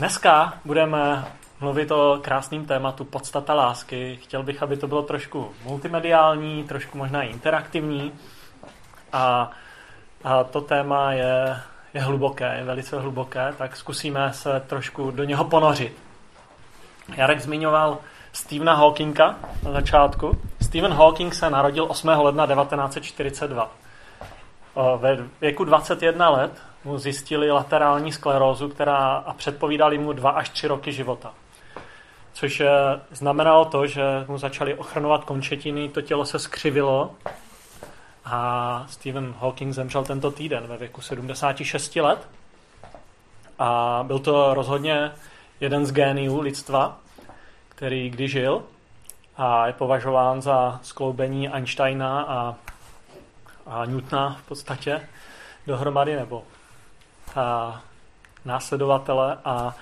Dneska budeme mluvit o krásném tématu podstata lásky. Chtěl bych, aby to bylo trošku multimediální, trošku možná interaktivní. A, a to téma je, je hluboké, je velice hluboké, tak zkusíme se trošku do něho ponořit. Jarek zmiňoval Stephena Hawkinga na začátku. Stephen Hawking se narodil 8. ledna 1942. Ve věku 21 let mu zjistili laterální sklerózu, která a předpovídali mu 2 až 3 roky života. Což znamenalo to, že mu začaly ochrnovat končetiny, to tělo se skřivilo a Stephen Hawking zemřel tento týden ve věku 76 let. A byl to rozhodně jeden z géniů lidstva, který kdy žil a je považován za skloubení Einsteina a, a Newtona v podstatě dohromady, nebo a, následovatele a,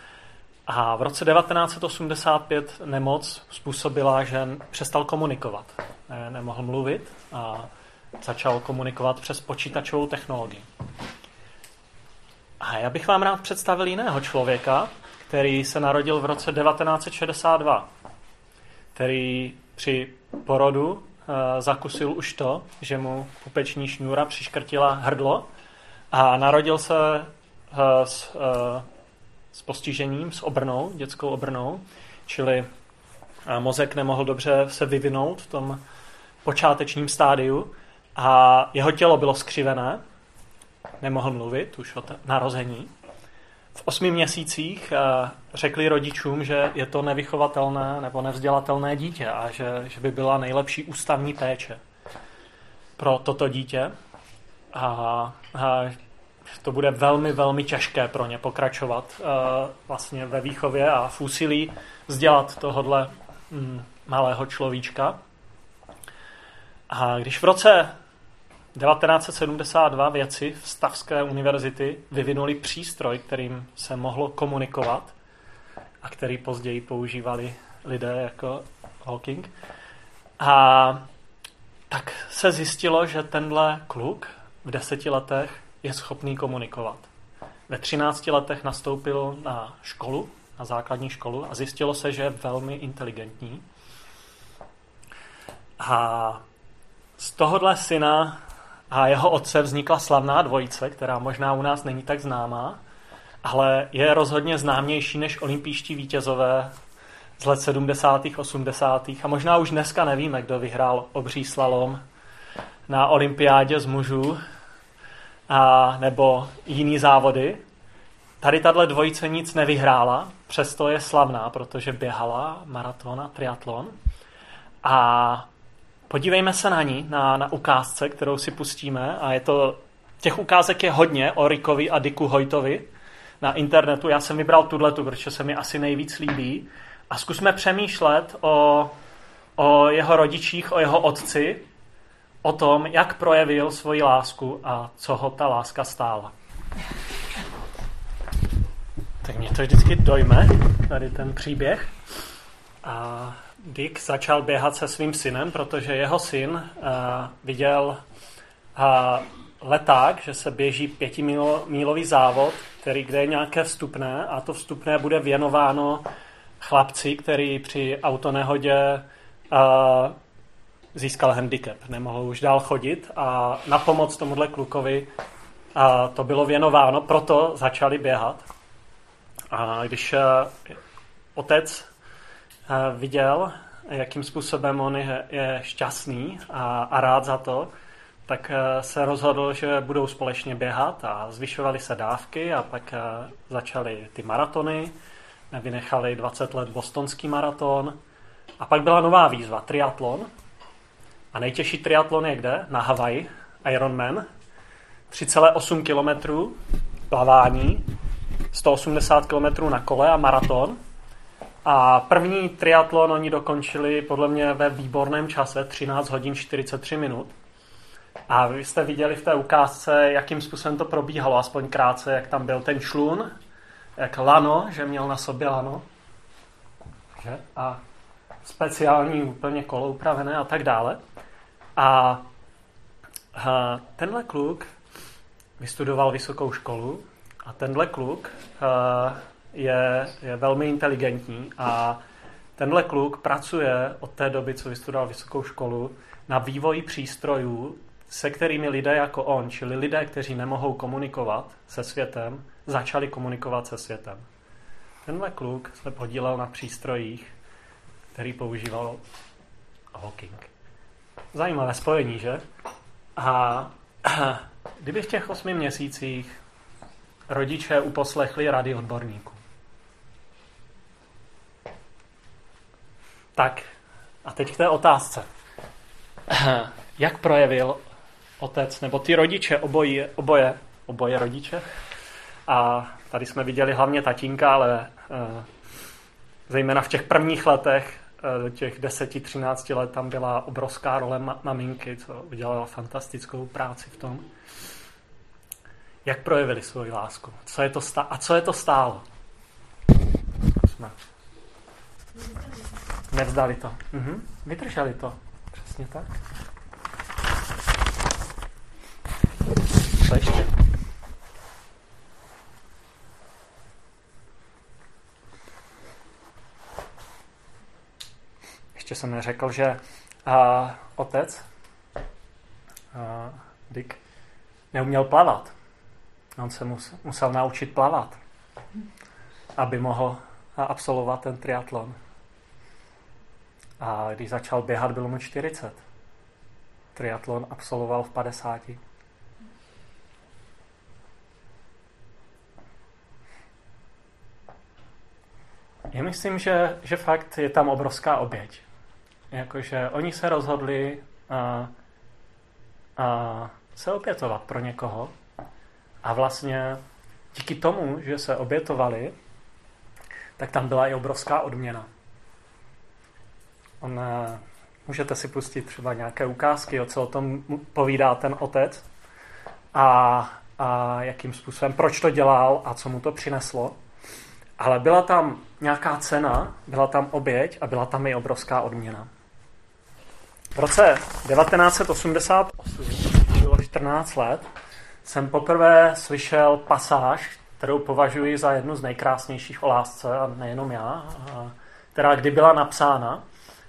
a v roce 1985 nemoc způsobila, že přestal komunikovat. Ne, nemohl mluvit a začal komunikovat přes počítačovou technologii. A já bych vám rád představil jiného člověka, který se narodil v roce 1962, který při porodu uh, zakusil už to, že mu pupeční šňůra přiškrtila hrdlo a narodil se s, uh, s postižením, s obrnou, dětskou obrnou, čili uh, mozek nemohl dobře se vyvinout v tom počátečním stádiu a jeho tělo bylo skřivené, nemohl mluvit už od narození v osmi měsících eh, řekli rodičům, že je to nevychovatelné nebo nevzdělatelné dítě a že, že by byla nejlepší ústavní péče pro toto dítě. A, a to bude velmi, velmi těžké pro ně pokračovat uh, vlastně ve výchově a v úsilí vzdělat tohodle mm, malého človíčka. A když v roce 1972 věci v Stavské univerzity vyvinuli přístroj, kterým se mohlo komunikovat a který později používali lidé jako Hawking. A tak se zjistilo, že tenhle kluk v deseti letech je schopný komunikovat. Ve třinácti letech nastoupil na školu, na základní školu a zjistilo se, že je velmi inteligentní. A z tohohle syna a jeho otce vznikla slavná dvojice, která možná u nás není tak známá, ale je rozhodně známější než olympijští vítězové z let 70. 80. a možná už dneska nevíme, kdo vyhrál obří slalom na olympiádě z mužů a, nebo jiný závody. Tady tahle dvojice nic nevyhrála, přesto je slavná, protože běhala maraton a triatlon. A Podívejme se na ní, na, na ukázce, kterou si pustíme a je to, těch ukázek je hodně o Rickovi a Dicku Hojtovi na internetu. Já jsem vybral tuhletu, protože se mi asi nejvíc líbí. A zkusme přemýšlet o, o jeho rodičích, o jeho otci, o tom, jak projevil svoji lásku a co ho ta láska stála. Tak mě to vždycky dojme, tady ten příběh. A Dick začal běhat se svým synem, protože jeho syn uh, viděl uh, leták, že se běží pětimílový závod, který, kde je nějaké vstupné a to vstupné bude věnováno chlapci, který při autonehodě uh, získal handicap, nemohl už dál chodit a na pomoc tomuhle klukovi uh, to bylo věnováno, proto začali běhat. A když uh, otec viděl, jakým způsobem on je, je šťastný a, a rád za to, tak e, se rozhodl, že budou společně běhat a zvyšovaly se dávky a pak e, začaly ty maratony, vynechali 20 let bostonský maraton a pak byla nová výzva, triatlon. A nejtěžší triatlon je kde? Na Havaji, Ironman. 3,8 km plavání, 180 km na kole a maraton. A první triatlon oni dokončili podle mě ve výborném čase, 13 hodin 43 minut. A vy jste viděli v té ukázce, jakým způsobem to probíhalo, aspoň krátce, jak tam byl ten šlun, jak lano, že měl na sobě lano. Že? A speciální úplně kolo upravené a tak dále. A, a tenhle kluk vystudoval vysokou školu a tenhle kluk a, je, je velmi inteligentní a tenhle kluk pracuje od té doby, co vystudoval vysokou školu, na vývoji přístrojů, se kterými lidé jako on, čili lidé, kteří nemohou komunikovat se světem, začali komunikovat se světem. Tenhle kluk se podílel na přístrojích, který používal Hawking. Zajímavé spojení, že? A kdyby v těch osmi měsících rodiče uposlechli rady odborníků, tak a teď k té otázce. Jak projevil otec, nebo ty rodiče, oboje, oboje, oboje rodiče, a tady jsme viděli hlavně tatínka, ale uh, zejména v těch prvních letech, do těch 10-13 let, tam byla obrovská role ma- maminky, co udělala fantastickou práci v tom. Jak projevili svoji lásku? Co je to a co je to stálo? Jsme. Nevzdali to. Mhm. Vydrželi to. Přesně tak. Co ještě? Ještě jsem neřekl, že a, otec a, Dick neuměl plavat. On se mus, musel naučit plavat, aby mohl absolvovat ten triatlon. A když začal běhat, bylo mu 40. Triatlon absolvoval v 50. Já myslím, že, že fakt je tam obrovská oběť. Jakože oni se rozhodli a, a se obětovat pro někoho a vlastně díky tomu, že se obětovali, tak tam byla i obrovská odměna. On, můžete si pustit třeba nějaké ukázky, o co o tom povídá ten otec a, a jakým způsobem, proč to dělal a co mu to přineslo. Ale byla tam nějaká cena, byla tam oběť a byla tam i obrovská odměna. V roce 1988, bylo 14 let, jsem poprvé slyšel pasáž, kterou považuji za jednu z nejkrásnějších o lásce, a nejenom já, která kdy byla napsána.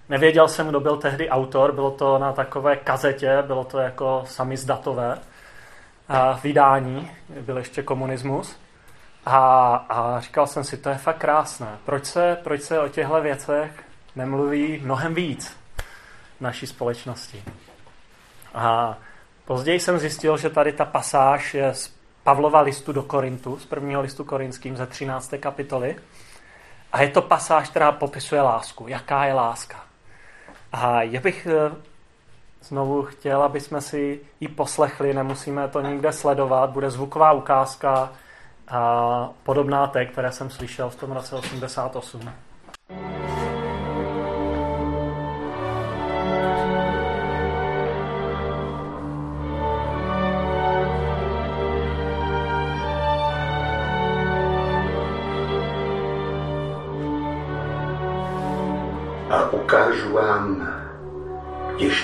Nevěděl jsem, kdo byl tehdy autor, bylo to na takové kazetě, bylo to jako samizdatové vydání, byl ještě komunismus. A, a říkal jsem si, to je fakt krásné. Proč se, proč se o těchto věcech nemluví mnohem víc naší společnosti? A později jsem zjistil, že tady ta pasáž je z Pavlova listu do Korintu, z prvního listu korinským ze 13. kapitoly. A je to pasáž, která popisuje lásku. Jaká je láska? A já bych eh, znovu chtěl, aby jsme si ji poslechli, nemusíme to nikde sledovat, bude zvuková ukázka, a podobná té, které jsem slyšel v tom roce 88.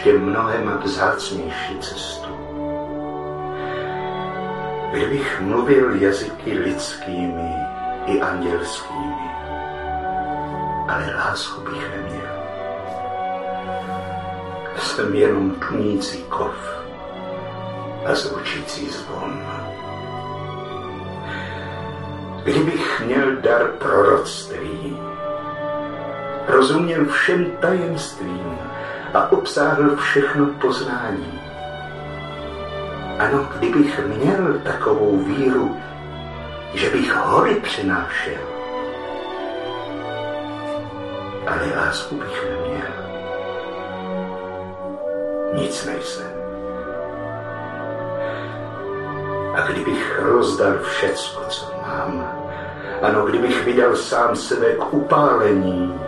ještě mnohem vzácnější cestu Kdybych mluvil jazyky lidskými i andělskými, ale lásku bych neměl. Jsem jenom tunící kov a zvučící zvon. Kdybych měl dar proroctví, rozuměl všem tajemstvím a obsáhl všechno poznání, ano, kdybych měl takovou víru, že bych hory přinášel, ale lásku bych neměl. Nic nejsem. A kdybych rozdal všecko, co mám, ano, kdybych vydal sám sebe k upálení,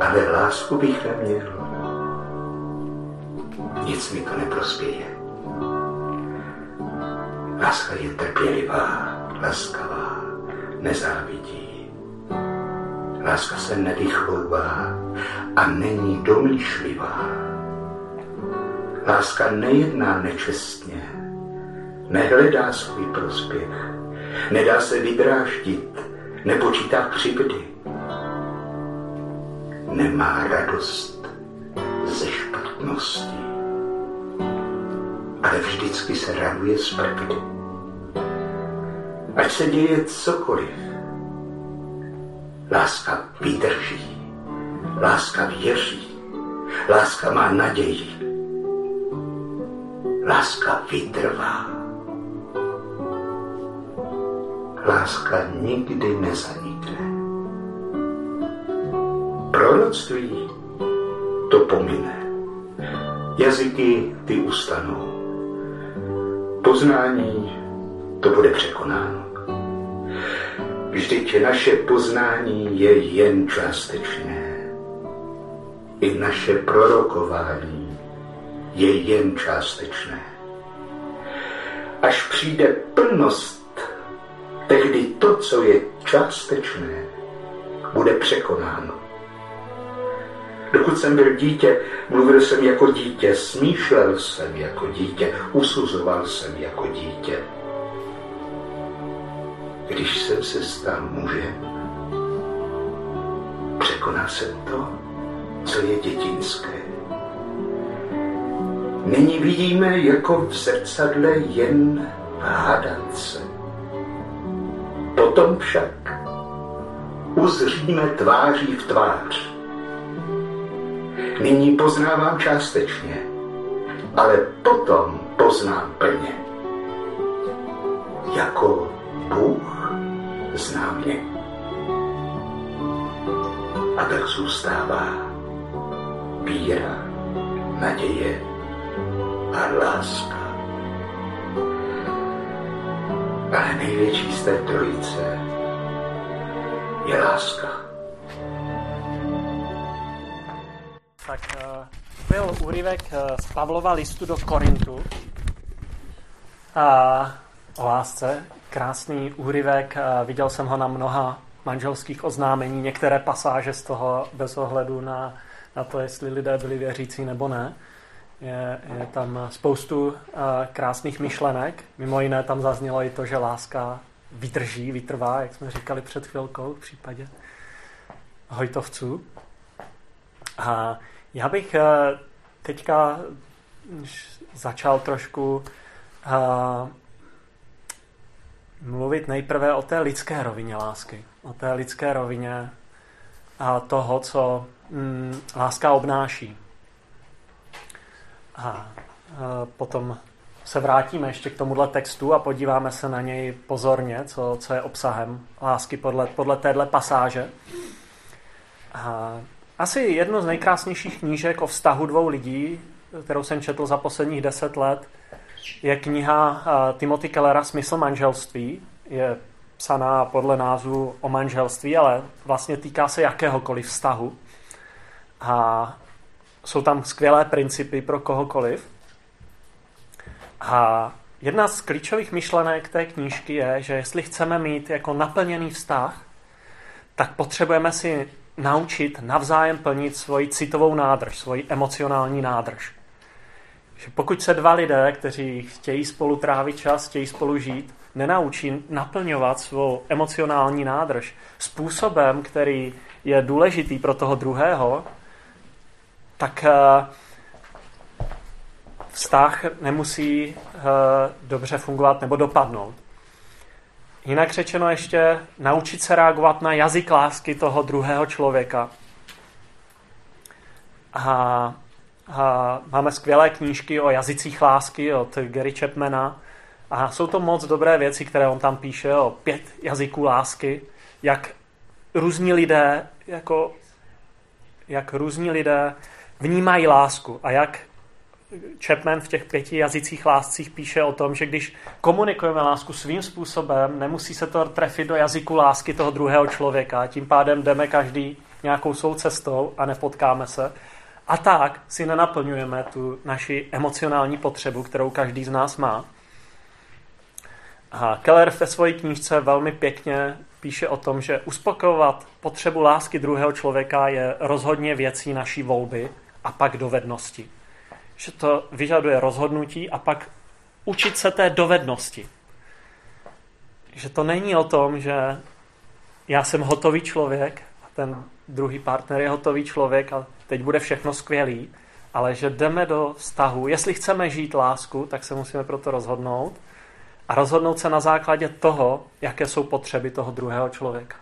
ale lásku bych neměl, nic mi to neprospěje. Láska je trpělivá, laskavá, nezávidí. Láska se nevychová a není domýšlivá. Láska nejedná nečestně, nehledá svůj prospěch, nedá se vydráždit, nepočítá křivdy, nemá radost ze špatnosti, ale vždycky se raduje z pravdy. Ať se děje cokoliv, láska vydrží, láska věří, láska má naději, láska vytrvá. Láska nikdy nezanikne. Proroctví to pomine. Jazyky ty ustanou. Poznání to bude překonáno. Vždyť naše poznání je jen částečné. I naše prorokování je jen částečné. Až přijde plnost, tehdy to, co je částečné, bude překonáno. Dokud jsem byl dítě, mluvil jsem jako dítě, smýšlel jsem jako dítě, usuzoval jsem jako dítě. Když jsem se stal mužem, překonal jsem to, co je dětinské. Nyní vidíme jako v zrcadle jen hádance. Potom však uzříme tváří v tvář. Nyní poznávám částečně, ale potom poznám plně. Jako Bůh zná mě. A tak zůstává víra, naděje a láska. Ale největší z té trojice je láska. Tak uh, byl úryvek uh, z Pavlova listu do Korintu a o lásce. Krásný úryvek, uh, viděl jsem ho na mnoha manželských oznámení, některé pasáže z toho bez ohledu na, na to, jestli lidé byli věřící nebo ne. Je, je tam spoustu krásných myšlenek. Mimo jiné tam zaznělo i to, že láska vydrží, vytrvá, jak jsme říkali před chvilkou v případě Hojtovců. A já bych uh, teďka začal trošku uh, mluvit nejprve o té lidské rovině lásky. O té lidské rovině a toho, co mm, láska obnáší. A potom se vrátíme ještě k tomuhle textu a podíváme se na něj pozorně, co, co je obsahem lásky podle, podle téhle pasáže. A asi jedno z nejkrásnějších knížek o vztahu dvou lidí, kterou jsem četl za posledních deset let, je kniha Timothy Kellera Smysl manželství. Je psaná podle názvu o manželství, ale vlastně týká se jakéhokoliv vztahu. A jsou tam skvělé principy pro kohokoliv. A jedna z klíčových myšlenek té knížky je, že jestli chceme mít jako naplněný vztah, tak potřebujeme si naučit navzájem plnit svoji citovou nádrž, svoji emocionální nádrž. Že pokud se dva lidé, kteří chtějí spolu trávit čas, chtějí spolu žít, nenaučí naplňovat svou emocionální nádrž způsobem, který je důležitý pro toho druhého, tak eh, vztah nemusí eh, dobře fungovat nebo dopadnout. Jinak řečeno ještě naučit se reagovat na jazyk lásky toho druhého člověka. A, a máme skvělé knížky o jazycích lásky od Gary Chapmana. A jsou to moc dobré věci, které on tam píše o pět jazyků lásky, jak různí lidé, jako, jak různí lidé vnímají lásku a jak Chapman v těch pěti jazycích láscích píše o tom, že když komunikujeme lásku svým způsobem, nemusí se to trefit do jazyku lásky toho druhého člověka. Tím pádem jdeme každý nějakou svou cestou a nepotkáme se. A tak si nenaplňujeme tu naši emocionální potřebu, kterou každý z nás má. A Keller ve své knížce velmi pěkně píše o tom, že uspokojovat potřebu lásky druhého člověka je rozhodně věcí naší volby a pak dovednosti že to vyžaduje rozhodnutí a pak učit se té dovednosti. že to není o tom, že já jsem hotový člověk a ten druhý partner je hotový člověk a teď bude všechno skvělý, ale že jdeme do vztahu. Jestli chceme žít lásku, tak se musíme proto rozhodnout a rozhodnout se na základě toho, jaké jsou potřeby toho druhého člověka.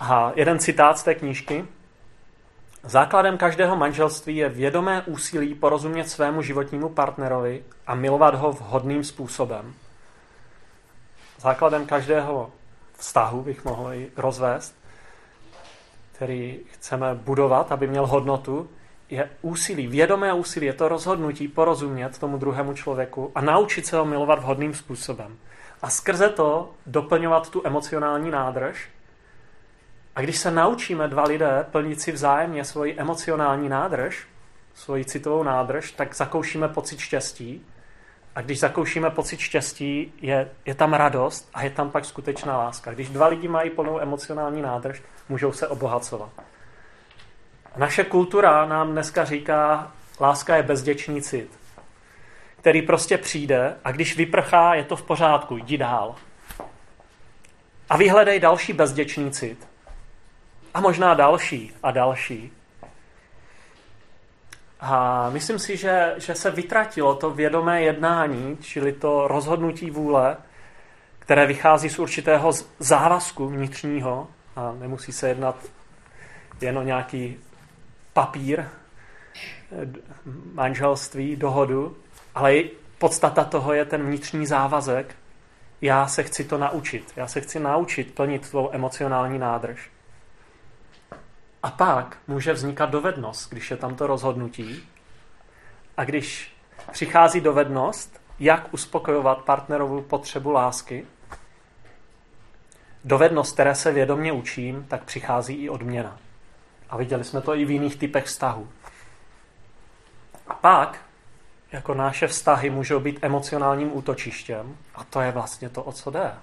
A jeden citát z té knížky. Základem každého manželství je vědomé úsilí porozumět svému životnímu partnerovi a milovat ho vhodným způsobem. Základem každého vztahu bych mohl i rozvést, který chceme budovat, aby měl hodnotu, je úsilí, vědomé úsilí, je to rozhodnutí porozumět tomu druhému člověku a naučit se ho milovat vhodným způsobem. A skrze to doplňovat tu emocionální nádrž. A když se naučíme dva lidé plnit si vzájemně svoji emocionální nádrž, svoji citovou nádrž, tak zakoušíme pocit štěstí. A když zakoušíme pocit štěstí, je, je tam radost a je tam pak skutečná láska. Když dva lidi mají plnou emocionální nádrž, můžou se obohacovat. Naše kultura nám dneska říká, láska je bezděčný cit, který prostě přijde a když vyprchá, je to v pořádku, jdi dál. A vyhledej další bezděčný cit. A možná další a další. A myslím si, že, že se vytratilo to vědomé jednání, čili to rozhodnutí vůle, které vychází z určitého závazku vnitřního, a nemusí se jednat jen o nějaký papír, manželství, dohodu, ale podstata toho je ten vnitřní závazek. Já se chci to naučit. Já se chci naučit plnit tvou emocionální nádrž. A pak může vznikat dovednost, když je tam to rozhodnutí. A když přichází dovednost, jak uspokojovat partnerovou potřebu lásky, dovednost, které se vědomě učím, tak přichází i odměna. A viděli jsme to i v jiných typech vztahů. A pak, jako naše vztahy můžou být emocionálním útočištěm, a to je vlastně to, o co jde.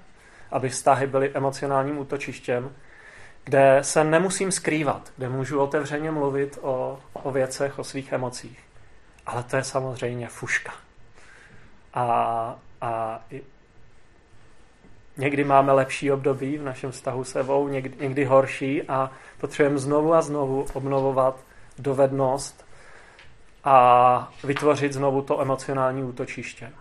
Aby vztahy byly emocionálním útočištěm, kde se nemusím skrývat, kde můžu otevřeně mluvit o, o věcech, o svých emocích. Ale to je samozřejmě fuška. A, a někdy máme lepší období v našem vztahu s Evou, někdy, někdy horší a potřebujeme znovu a znovu obnovovat dovednost a vytvořit znovu to emocionální útočiště.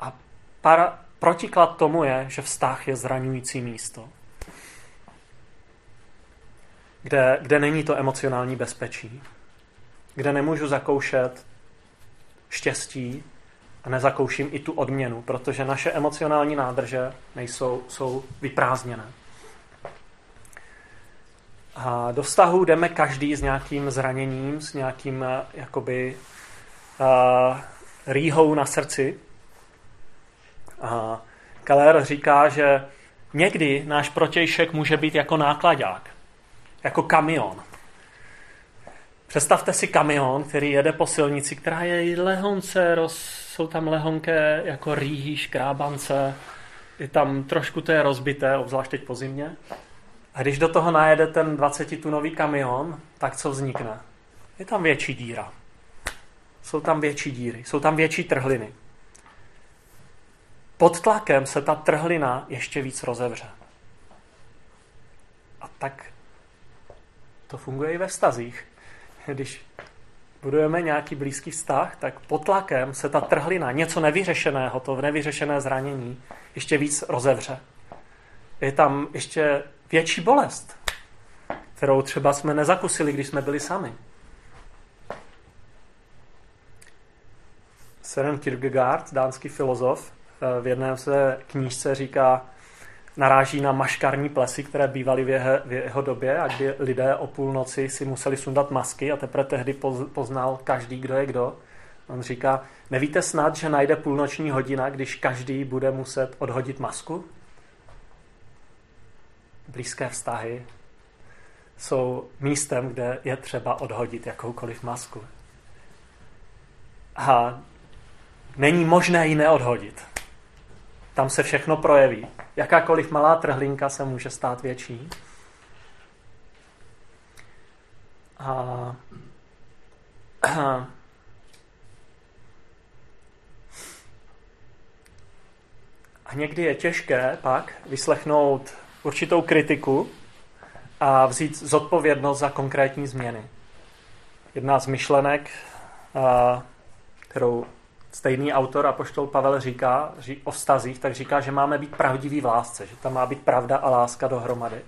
A para, protiklad tomu je, že vztah je zraňující místo, kde, kde není to emocionální bezpečí, kde nemůžu zakoušet štěstí a nezakouším i tu odměnu, protože naše emocionální nádrže nejsou, jsou vyprázdněné. A do vztahu jdeme každý s nějakým zraněním, s nějakým eh, jakoby uh, rýhou na srdci. A Keller říká, že někdy náš protějšek může být jako nákladák, jako kamion. Představte si kamion, který jede po silnici, která je lehonce, roz, jsou tam lehonké jako rýhy, škrábance, je tam trošku to je rozbité, obzvlášť teď po zimě. A když do toho najede ten 20-tunový kamion, tak co vznikne? Je tam větší díra. Jsou tam větší díry, jsou tam větší trhliny. Pod tlakem se ta trhlina ještě víc rozevře. A tak to funguje i ve vztazích. Když budujeme nějaký blízký vztah, tak pod tlakem se ta trhlina, něco nevyřešeného, to nevyřešené zranění, ještě víc rozevře. Je tam ještě větší bolest, kterou třeba jsme nezakusili, když jsme byli sami. Søren Kierkegaard, dánský filozof, eh, v jedné své knížce říká, naráží na maškarní plesy, které bývaly v jeho, v jeho době a kdy lidé o půlnoci si museli sundat masky a teprve tehdy poznal každý, kdo je kdo. On říká, nevíte snad, že najde půlnoční hodina, když každý bude muset odhodit masku? blízké vztahy jsou místem, kde je třeba odhodit jakoukoliv masku. A není možné ji neodhodit. Tam se všechno projeví. Jakákoliv malá trhlinka se může stát větší. A, a A někdy je těžké pak vyslechnout určitou kritiku a vzít zodpovědnost za konkrétní změny. Jedna z myšlenek, kterou stejný autor a poštol Pavel říká o vztazích, tak říká, že máme být pravdiví v lásce, že tam má být pravda a láska dohromady.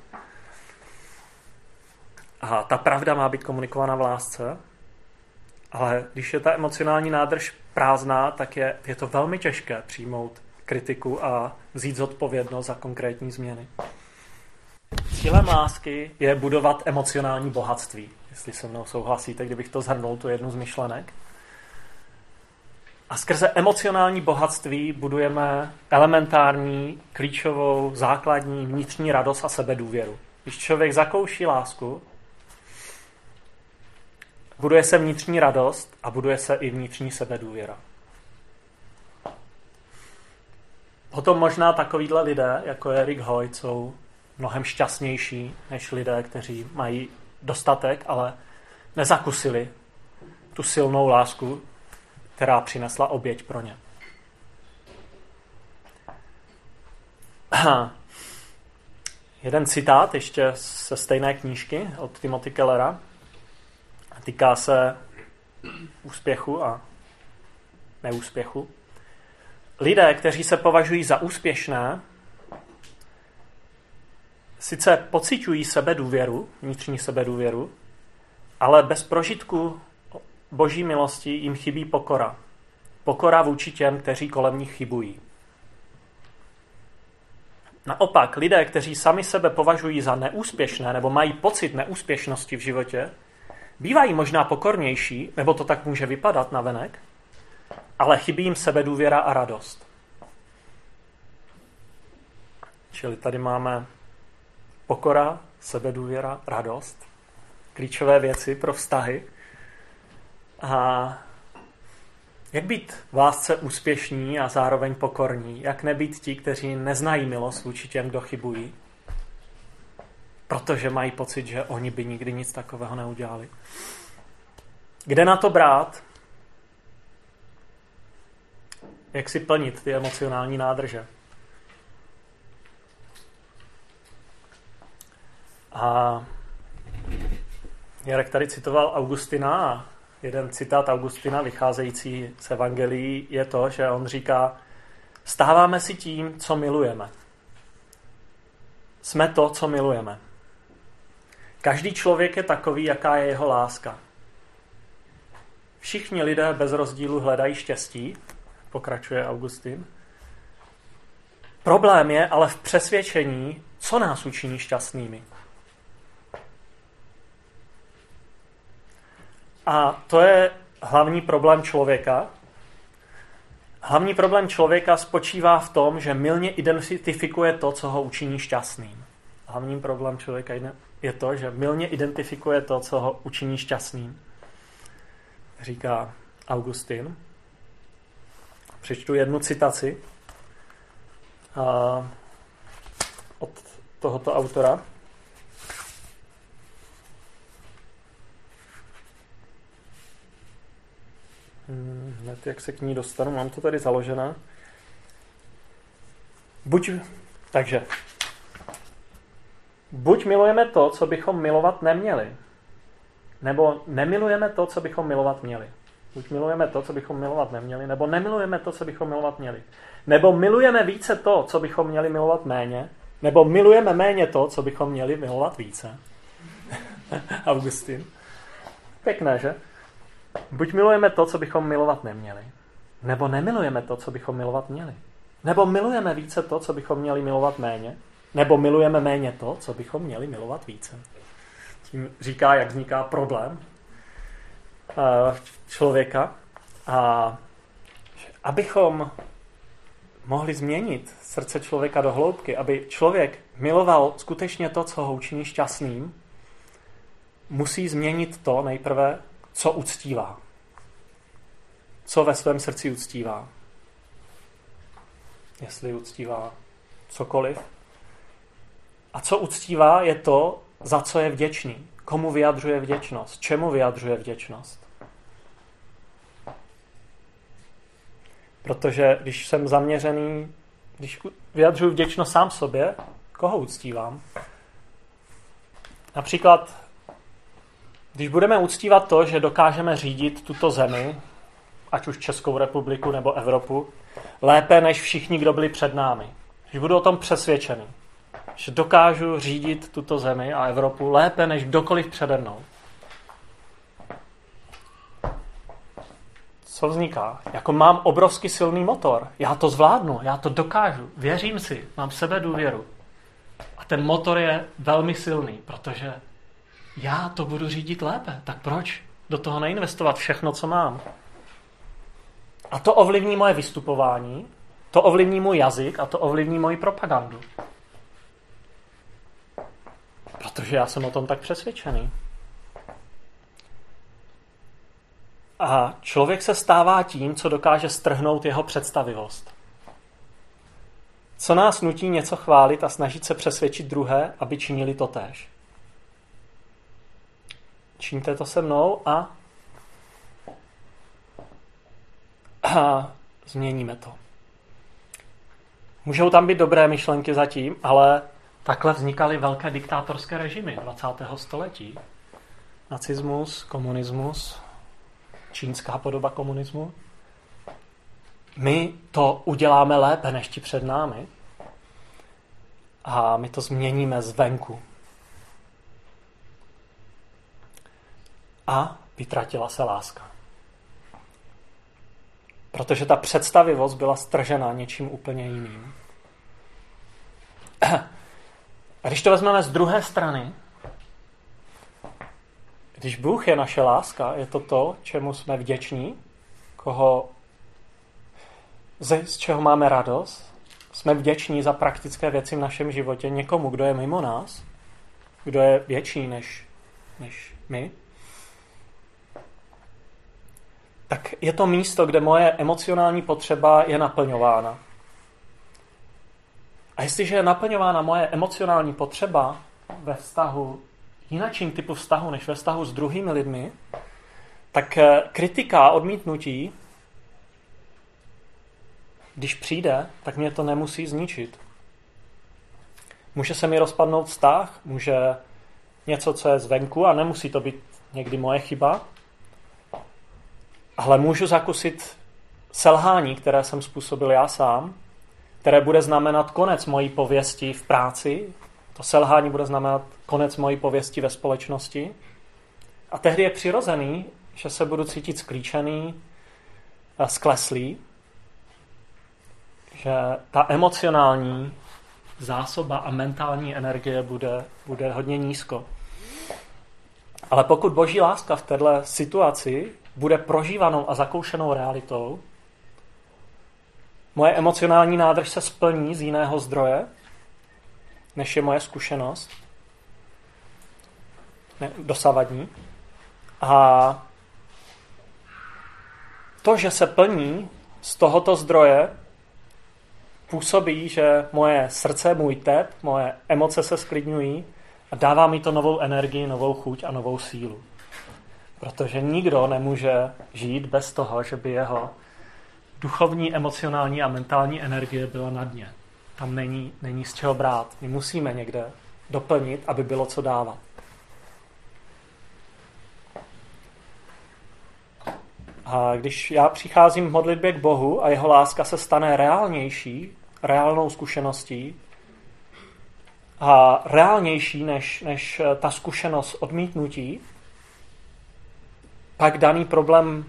A ta pravda má být komunikovaná v lásce, ale když je ta emocionální nádrž prázdná, tak je, je to velmi těžké přijmout kritiku a vzít zodpovědnost za konkrétní změny. Cílem lásky je budovat emocionální bohatství, jestli se mnou souhlasíte, kdybych to zhrnul, tu jednu z myšlenek. A skrze emocionální bohatství budujeme elementární, klíčovou, základní vnitřní radost a sebedůvěru. Když člověk zakouší lásku, buduje se vnitřní radost a buduje se i vnitřní sebedůvěra. Potom možná takovýhle lidé, jako je Rick Hoyt, jsou mnohem šťastnější než lidé, kteří mají dostatek, ale nezakusili tu silnou lásku, která přinesla oběť pro ně. Jeden citát ještě ze stejné knížky od Timothy Kellera. Týká se úspěchu a neúspěchu. Lidé, kteří se považují za úspěšné, sice pociťují sebedůvěru, vnitřní sebedůvěru, ale bez prožitku boží milosti jim chybí pokora. Pokora vůči těm, kteří kolem nich chybují. Naopak, lidé, kteří sami sebe považují za neúspěšné nebo mají pocit neúspěšnosti v životě, bývají možná pokornější, nebo to tak může vypadat na venek, ale chybí jim sebedůvěra a radost. Čili tady máme pokora, sebedůvěra, radost. Klíčové věci pro vztahy. A jak být lásce úspěšní a zároveň pokorní? Jak nebýt ti, kteří neznají milost vůči těm, kdo chybují? Protože mají pocit, že oni by nikdy nic takového neudělali. Kde na to brát? Jak si plnit ty emocionální nádrže? A Jarek tady citoval Augustina a jeden citát Augustina vycházející z Evangelií je to, že on říká, stáváme si tím, co milujeme. Jsme to, co milujeme. Každý člověk je takový, jaká je jeho láska. Všichni lidé bez rozdílu hledají štěstí, pokračuje Augustin. Problém je ale v přesvědčení, co nás učiní šťastnými. A to je hlavní problém člověka. Hlavní problém člověka spočívá v tom, že milně identifikuje to, co ho učiní šťastným. Hlavním problém člověka je to, že milně identifikuje to, co ho učiní šťastným. Říká Augustin. Přečtu jednu citaci od tohoto autora. Hmm, hned jak se k ní dostanu, mám to tady založené. Buď, takže, buď milujeme to, co bychom milovat neměli, nebo nemilujeme to, co bychom milovat měli. Buď milujeme to, co bychom milovat neměli, nebo nemilujeme to, co bychom milovat měli. Nebo milujeme více to, co bychom měli milovat méně, nebo milujeme méně to, co bychom měli milovat více. Augustin. Pěkné, že? Buď milujeme to, co bychom milovat neměli, nebo nemilujeme to, co bychom milovat měli. Nebo milujeme více to, co bychom měli milovat méně, nebo milujeme méně to, co bychom měli milovat více. Tím říká, jak vzniká problém eh, člověka. A abychom mohli změnit srdce člověka do hloubky, aby člověk miloval skutečně to, co ho učiní šťastným, musí změnit to nejprve, co uctívá. Co ve svém srdci uctívá. Jestli uctívá cokoliv. A co uctívá je to, za co je vděčný. Komu vyjadřuje vděčnost. Čemu vyjadřuje vděčnost. Protože když jsem zaměřený když vyjadřuji vděčnost sám sobě, koho uctívám? Například, když budeme uctívat to, že dokážeme řídit tuto zemi, ať už Českou republiku nebo Evropu, lépe než všichni, kdo byli před námi. Když budu o tom přesvědčený, že dokážu řídit tuto zemi a Evropu lépe než kdokoliv přede mnou. Co vzniká? Jako mám obrovský silný motor. Já to zvládnu, já to dokážu. Věřím si, mám sebe důvěru. A ten motor je velmi silný, protože já to budu řídit lépe. Tak proč do toho neinvestovat všechno, co mám? A to ovlivní moje vystupování, to ovlivní můj jazyk a to ovlivní moji propagandu. Protože já jsem o tom tak přesvědčený. A člověk se stává tím, co dokáže strhnout jeho představivost. Co nás nutí něco chválit a snažit se přesvědčit druhé, aby činili to též. Čiňte to se mnou a, a změníme to. Můžou tam být dobré myšlenky zatím, ale takhle vznikaly velké diktátorské režimy 20. století. Nacismus, komunismus, čínská podoba komunismu. My to uděláme lépe než ti před námi a my to změníme zvenku. A vytratila se láska. Protože ta představivost byla stržena něčím úplně jiným. A když to vezmeme z druhé strany, když Bůh je naše láska, je to to, čemu jsme vděční, koho, z čeho máme radost, jsme vděční za praktické věci v našem životě někomu, kdo je mimo nás, kdo je větší než, než my, tak je to místo, kde moje emocionální potřeba je naplňována. A jestliže je naplňována moje emocionální potřeba ve vztahu, jinačím typu vztahu než ve vztahu s druhými lidmi, tak eh, kritika, odmítnutí, když přijde, tak mě to nemusí zničit. Může se mi rozpadnout vztah, může něco, co je zvenku a nemusí to být někdy moje chyba, ale můžu zakusit selhání, které jsem způsobil já sám, které bude znamenat konec mojí pověsti v práci, to selhání bude znamenat konec mojí pověsti ve společnosti. A tehdy je přirozený, že se budu cítit sklíčený, skleslý, že ta emocionální zásoba a mentální energie bude, bude hodně nízko. Ale pokud boží láska v této situaci bude prožívanou a zakoušenou realitou, moje emocionální nádrž se splní z jiného zdroje, než je moje zkušenost, ne, dosavadní. A to, že se plní z tohoto zdroje, působí, že moje srdce, můj tep, moje emoce se sklidňují a dává mi to novou energii, novou chuť a novou sílu. Protože nikdo nemůže žít bez toho, že by jeho duchovní, emocionální a mentální energie byla na dně. Tam není, není z čeho brát. My musíme někde doplnit, aby bylo co dávat. A když já přicházím v modlitbě k Bohu a jeho láska se stane reálnější, reálnou zkušeností, a reálnější než, než ta zkušenost odmítnutí, pak daný problém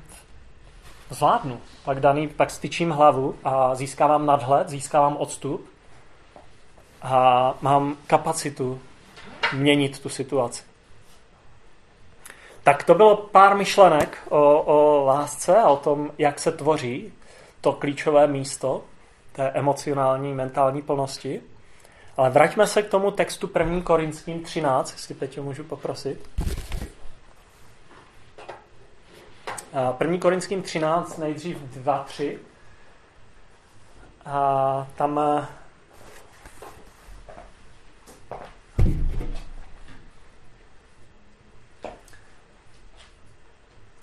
zvládnu. Pak, daný, pak styčím hlavu a získávám nadhled, získávám odstup a mám kapacitu měnit tu situaci. Tak to bylo pár myšlenek o, o lásce a o tom, jak se tvoří to klíčové místo té emocionální, mentální plnosti. Ale vraťme se k tomu textu 1. Korinským 13, jestli Peťo můžu poprosit. 1. Korinským 13, nejdřív 2, 3. A tam eh,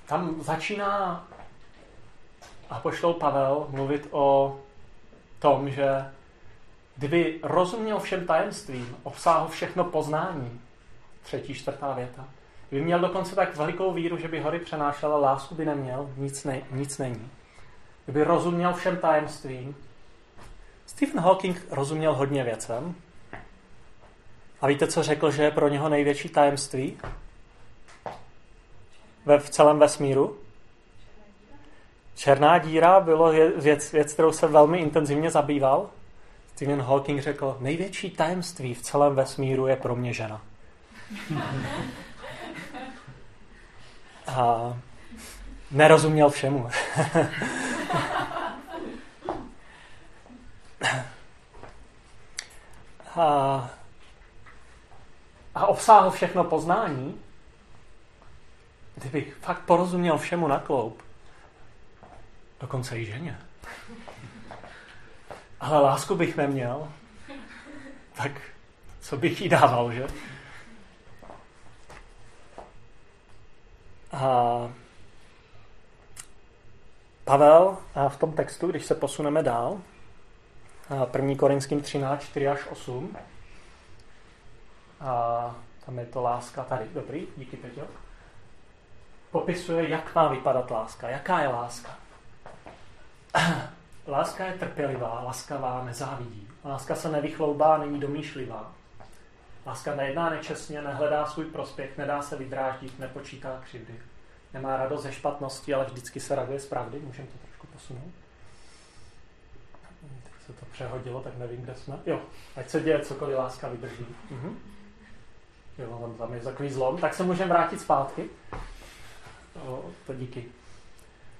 tam začíná a pošlou Pavel mluvit o tom, že kdyby rozuměl všem tajemstvím, obsáhl všechno poznání, třetí, čtvrtá věta, kdyby měl dokonce tak velikou víru, že by hory přenášel, ale lásku by neměl, nic, ne, nic není. Kdyby rozuměl všem tajemstvím, Stephen Hawking rozuměl hodně věcem. A víte, co řekl, že je pro něho největší tajemství? Ve v celém vesmíru? Černá díra bylo věc, věc, kterou se velmi intenzivně zabýval. Stephen Hawking řekl, největší tajemství v celém vesmíru je pro mě žena. A nerozuměl všemu. a, a obsáhl všechno poznání, kdybych fakt porozuměl všemu na kloup, dokonce i ženě, ale lásku bych neměl, tak co bych jí dával, že? Pavel v tom textu, když se posuneme dál, 1. Korinským 13, 4 až 8, a tam je to láska tady. Dobrý, díky Peťo. Popisuje, jak má vypadat láska. Jaká je láska? Láska je trpělivá, laskavá, nezávidí. Láska se nevychloubá, není domýšlivá. Láska nejedná nečestně, nehledá svůj prospěch, nedá se vydráždit, nepočítá křivdy. Nemá radost ze špatnosti, ale vždycky se raduje z pravdy. Můžeme to trošku posunout? Teď se to přehodilo, tak nevím, kde jsme. Jo, ať se děje cokoliv láska vydrží. Mhm. Jo, tam, tam je takový zlom. Tak se můžeme vrátit zpátky. O, to díky.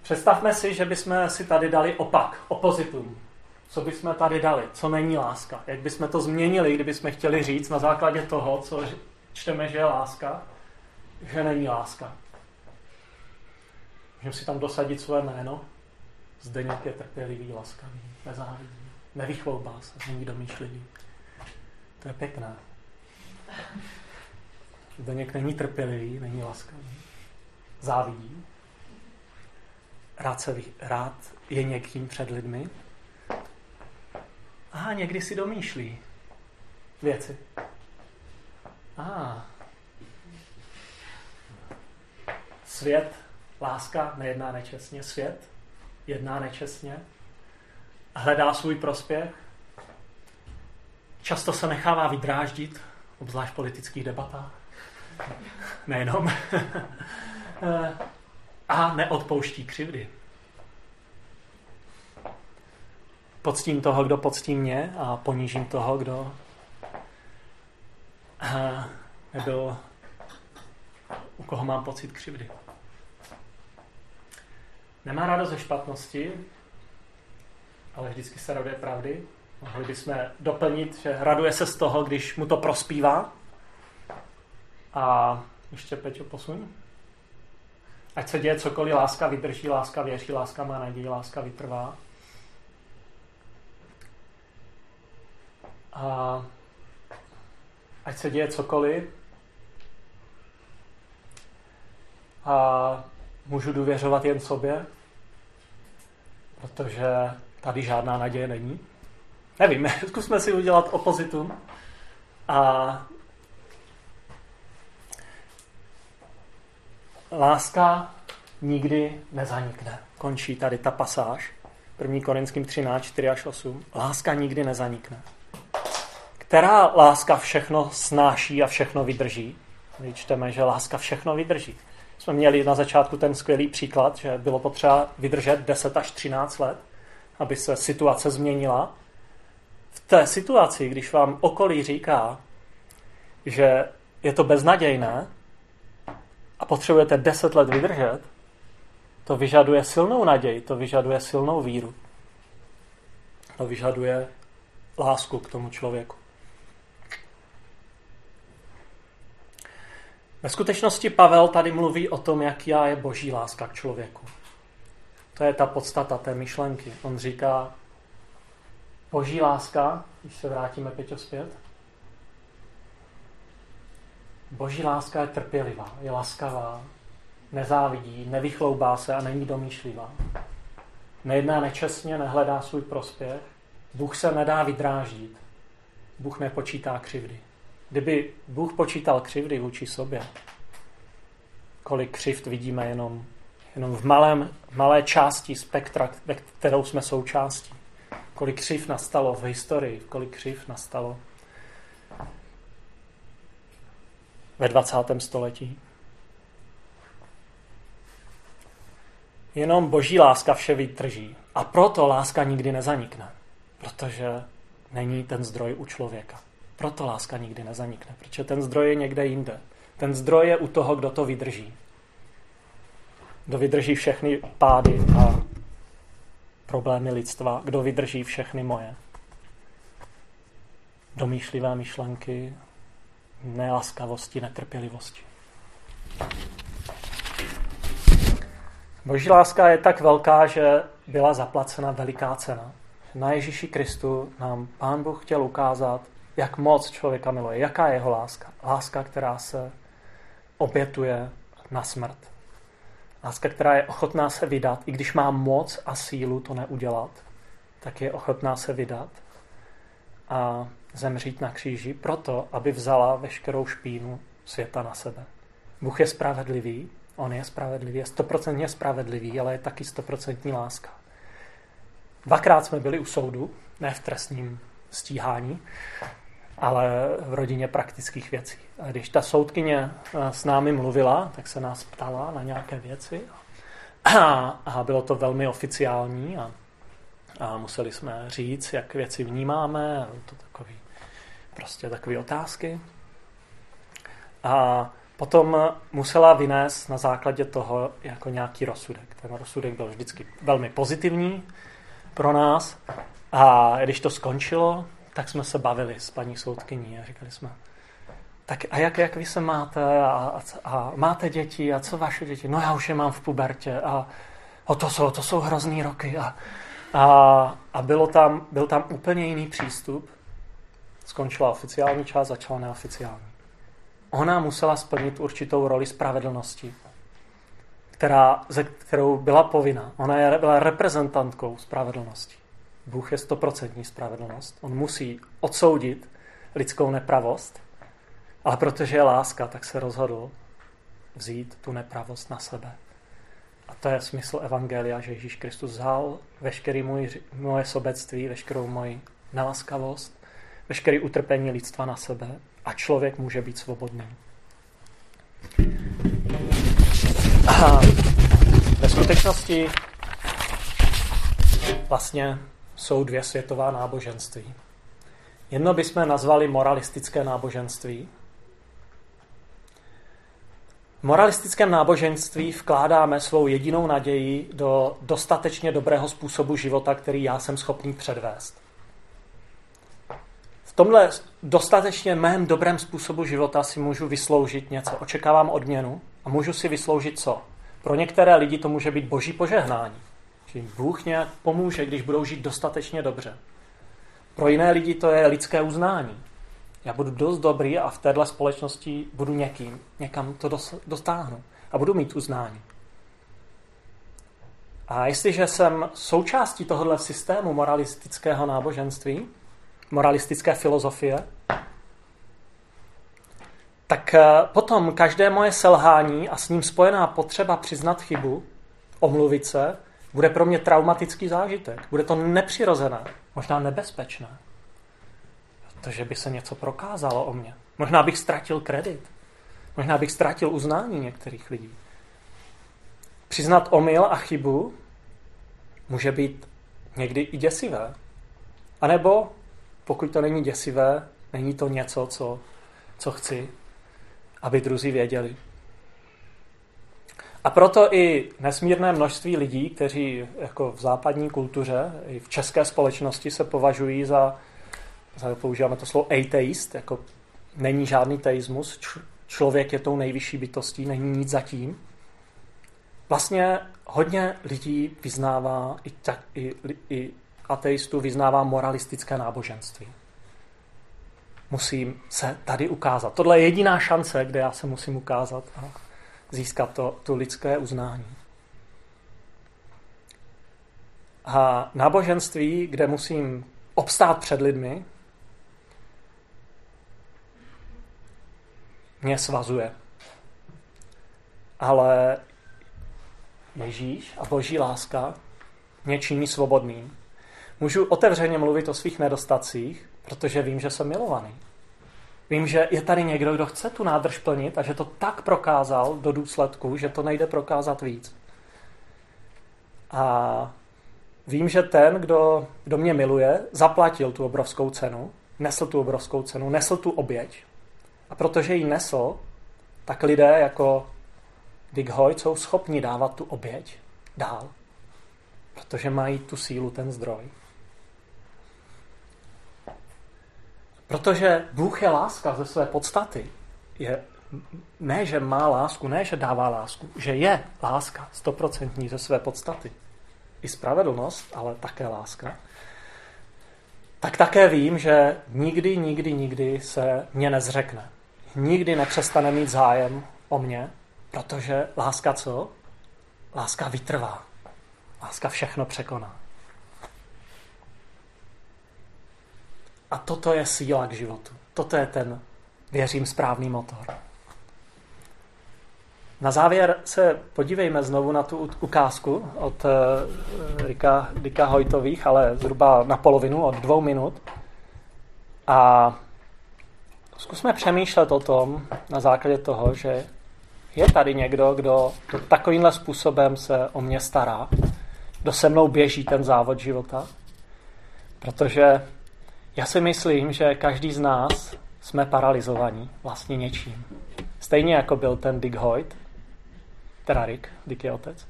Představme si, že bychom si tady dali opak, opozitum. Co bychom tady dali? Co není láska? Jak bychom to změnili, kdybychom chtěli říct na základě toho, co čteme, že je láska, že není láska? Můžeme si tam dosadit své jméno. Zdeněk je trpělivý, laskavý, nezávidí, nevychloubá se, není domýšlivý. To je pěkné. Zdeněk není trpělivý, není laskavý, závidí, rád, se, rád je někým před lidmi a někdy si domýšlí věci. A svět, láska nejedná nečestně, svět jedná nečestně, hledá svůj prospěch, často se nechává vydráždit, obzvlášť v politických debatách. Nejenom. a neodpouští křivdy. Poctím toho, kdo poctí mě a ponížím toho, kdo nebyl, u koho mám pocit křivdy. Nemá radost ze špatnosti, ale vždycky se raduje pravdy. Mohli bychom doplnit, že raduje se z toho, když mu to prospívá. A ještě Peťo posuň. Ať se děje cokoliv, láska vydrží, láska věří, láska má naději, láska vytrvá. A ať se děje cokoliv, a můžu důvěřovat jen sobě, protože tady žádná naděje není. Nevím, zkusme si udělat opozitum a Láska nikdy nezanikne. Končí tady ta pasáž. 1. Korinským 13, 4 až 8. Láska nikdy nezanikne. Která láska všechno snáší a všechno vydrží? My čteme, že láska všechno vydrží. Jsme měli na začátku ten skvělý příklad, že bylo potřeba vydržet 10 až 13 let, aby se situace změnila. V té situaci, když vám okolí říká, že je to beznadějné, a potřebujete deset let vydržet, to vyžaduje silnou naději, to vyžaduje silnou víru. To vyžaduje lásku k tomu člověku. Ve skutečnosti Pavel tady mluví o tom, já je boží láska k člověku. To je ta podstata té myšlenky. On říká, boží láska, když se vrátíme pěťo zpět, Boží láska je trpělivá, je laskavá, nezávidí, nevychloubá se a není domýšlivá. Nejedná nečestně, nehledá svůj prospěch. Bůh se nedá vydráždit. Bůh nepočítá křivdy. Kdyby Bůh počítal křivdy vůči sobě, kolik křivd vidíme jenom, jenom v malém, malé části spektra, kterou jsme součástí. Kolik křiv nastalo v historii, kolik křiv nastalo ve 20. století. Jenom boží láska vše vytrží. A proto láska nikdy nezanikne. Protože není ten zdroj u člověka. Proto láska nikdy nezanikne. Protože ten zdroj je někde jinde. Ten zdroj je u toho, kdo to vydrží. Kdo vydrží všechny pády a problémy lidstva. Kdo vydrží všechny moje domýšlivé myšlenky, neláskavosti, netrpělivosti. Boží láska je tak velká, že byla zaplacena veliká cena. Na Ježíši Kristu nám Pán Bůh chtěl ukázat, jak moc člověka miluje, jaká je jeho láska. Láska, která se obětuje na smrt. Láska, která je ochotná se vydat, i když má moc a sílu to neudělat, tak je ochotná se vydat a zemřít na kříži proto, aby vzala veškerou špínu světa na sebe. Bůh je spravedlivý, on je spravedlivý, je stoprocentně spravedlivý, ale je taky stoprocentní láska. Dvakrát jsme byli u soudu, ne v trestním stíhání, ale v rodině praktických věcí. A když ta soudkyně eh, s námi mluvila, tak se nás ptala na nějaké věci a, a bylo to velmi oficiální a, a museli jsme říct, jak věci vnímáme, to takový, prostě takové otázky. A potom musela vynést na základě toho jako nějaký rozsudek. Ten rozsudek byl vždycky velmi pozitivní pro nás a když to skončilo, tak jsme se bavili s paní soudkyní a říkali jsme, tak a jak, jak vy se máte a, a, a máte děti a co vaše děti? No já už je mám v pubertě a o to jsou, to jsou hrozný roky a, a, a bylo tam, byl tam úplně jiný přístup. Skončila oficiální část, začala neoficiální. Ona musela splnit určitou roli spravedlnosti, která, ze kterou byla povinna. Ona je, byla reprezentantkou spravedlnosti. Bůh je stoprocentní spravedlnost. On musí odsoudit lidskou nepravost, ale protože je láska, tak se rozhodl vzít tu nepravost na sebe. A to je smysl Evangelia, že Ježíš Kristus vzal veškerý můj, moje sobectví, veškerou moji neláskavost, veškerý utrpení lidstva na sebe a člověk může být svobodný. A ve skutečnosti vlastně jsou dvě světová náboženství. Jedno bychom nazvali moralistické náboženství. V moralistickém náboženství vkládáme svou jedinou naději do dostatečně dobrého způsobu života, který já jsem schopný předvést. V tomhle dostatečně mém dobrém způsobu života si můžu vysloužit něco. Očekávám odměnu a můžu si vysloužit co? Pro některé lidi to může být boží požehnání. Jim Bůh nějak pomůže, když budou žít dostatečně dobře. Pro jiné lidi to je lidské uznání. Já budu dost dobrý a v téhle společnosti budu někým, někam to dostáhnu a budu mít uznání. A jestliže jsem součástí tohohle systému moralistického náboženství, moralistické filozofie, tak eh, potom každé moje selhání a s ním spojená potřeba přiznat chybu, omluvit se, bude pro mě traumatický zážitek. Bude to nepřirozené, možná nebezpečné. Protože by se něco prokázalo o mně. Možná bych ztratil kredit. Možná bych ztratil uznání některých lidí. Přiznat omyl a chybu může být někdy i děsivé. A nebo, pokud to není děsivé, není to něco, co, co chci, aby druzí věděli. A proto i nesmírné množství lidí, kteří jako v západní kultuře, i v české společnosti se považují za, za používáme to slovo atheist, jako není žádný teismus, člověk je tou nejvyšší bytostí, není nic zatím. Vlastně hodně lidí vyznává, i, tak, i, i ateistů vyznává moralistické náboženství. Musím se tady ukázat. Tohle je jediná šance, kde já se musím ukázat získat to, to lidské uznání. A náboženství, kde musím obstát před lidmi, mě svazuje. Ale Ježíš a boží láska mě činí svobodným. Můžu otevřeně mluvit o svých nedostacích, protože vím, že jsem milovaný. Vím, že je tady někdo, kdo chce tu nádrž plnit a že to tak prokázal do důsledku, že to nejde prokázat víc. A vím, že ten, kdo, kdo mě miluje, zaplatil tu obrovskou cenu, nesl tu obrovskou cenu, nesl tu oběť. A protože ji nesl, tak lidé jako Dick Hoyt jsou schopni dávat tu oběť dál. Protože mají tu sílu, ten zdroj. Protože Bůh je láska ze své podstaty. Je ne, že má lásku, ne, že dává lásku, že je láska stoprocentní ze své podstaty. I spravedlnost, ale také láska. Tak také vím, že nikdy, nikdy, nikdy se mě nezřekne. Nikdy nepřestane mít zájem o mě, protože láska co? Láska vytrvá. Láska všechno překoná. A toto je síla k životu. Toto je ten, věřím, správný motor. Na závěr se podívejme znovu na tu ukázku od eh, Rika, Rika Hojtových, ale zhruba na polovinu, od dvou minut. A zkusme přemýšlet o tom na základě toho, že je tady někdo, kdo takovýmhle způsobem se o mě stará, kdo se mnou běží ten závod života. Protože já si myslím, že každý z nás jsme paralizovaní vlastně něčím. Stejně jako byl ten Dick Hoyt, teda Rick, Dick je otec,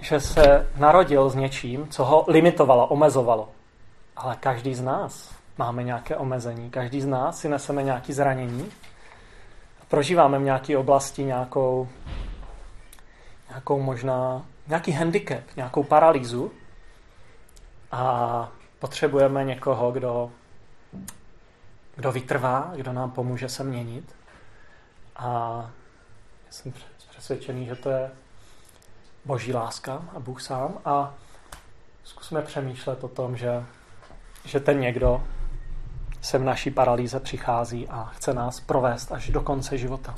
že se narodil s něčím, co ho limitovalo, omezovalo. Ale každý z nás máme nějaké omezení, každý z nás si neseme nějaké zranění, prožíváme v nějaké oblasti nějakou, nějakou možná, nějaký handicap, nějakou paralýzu a potřebujeme někoho, kdo, kdo vytrvá, kdo nám pomůže se měnit. A jsem přesvědčený, že to je boží láska a Bůh sám. A zkusme přemýšlet o tom, že, že ten někdo sem naší paralýze přichází a chce nás provést až do konce života.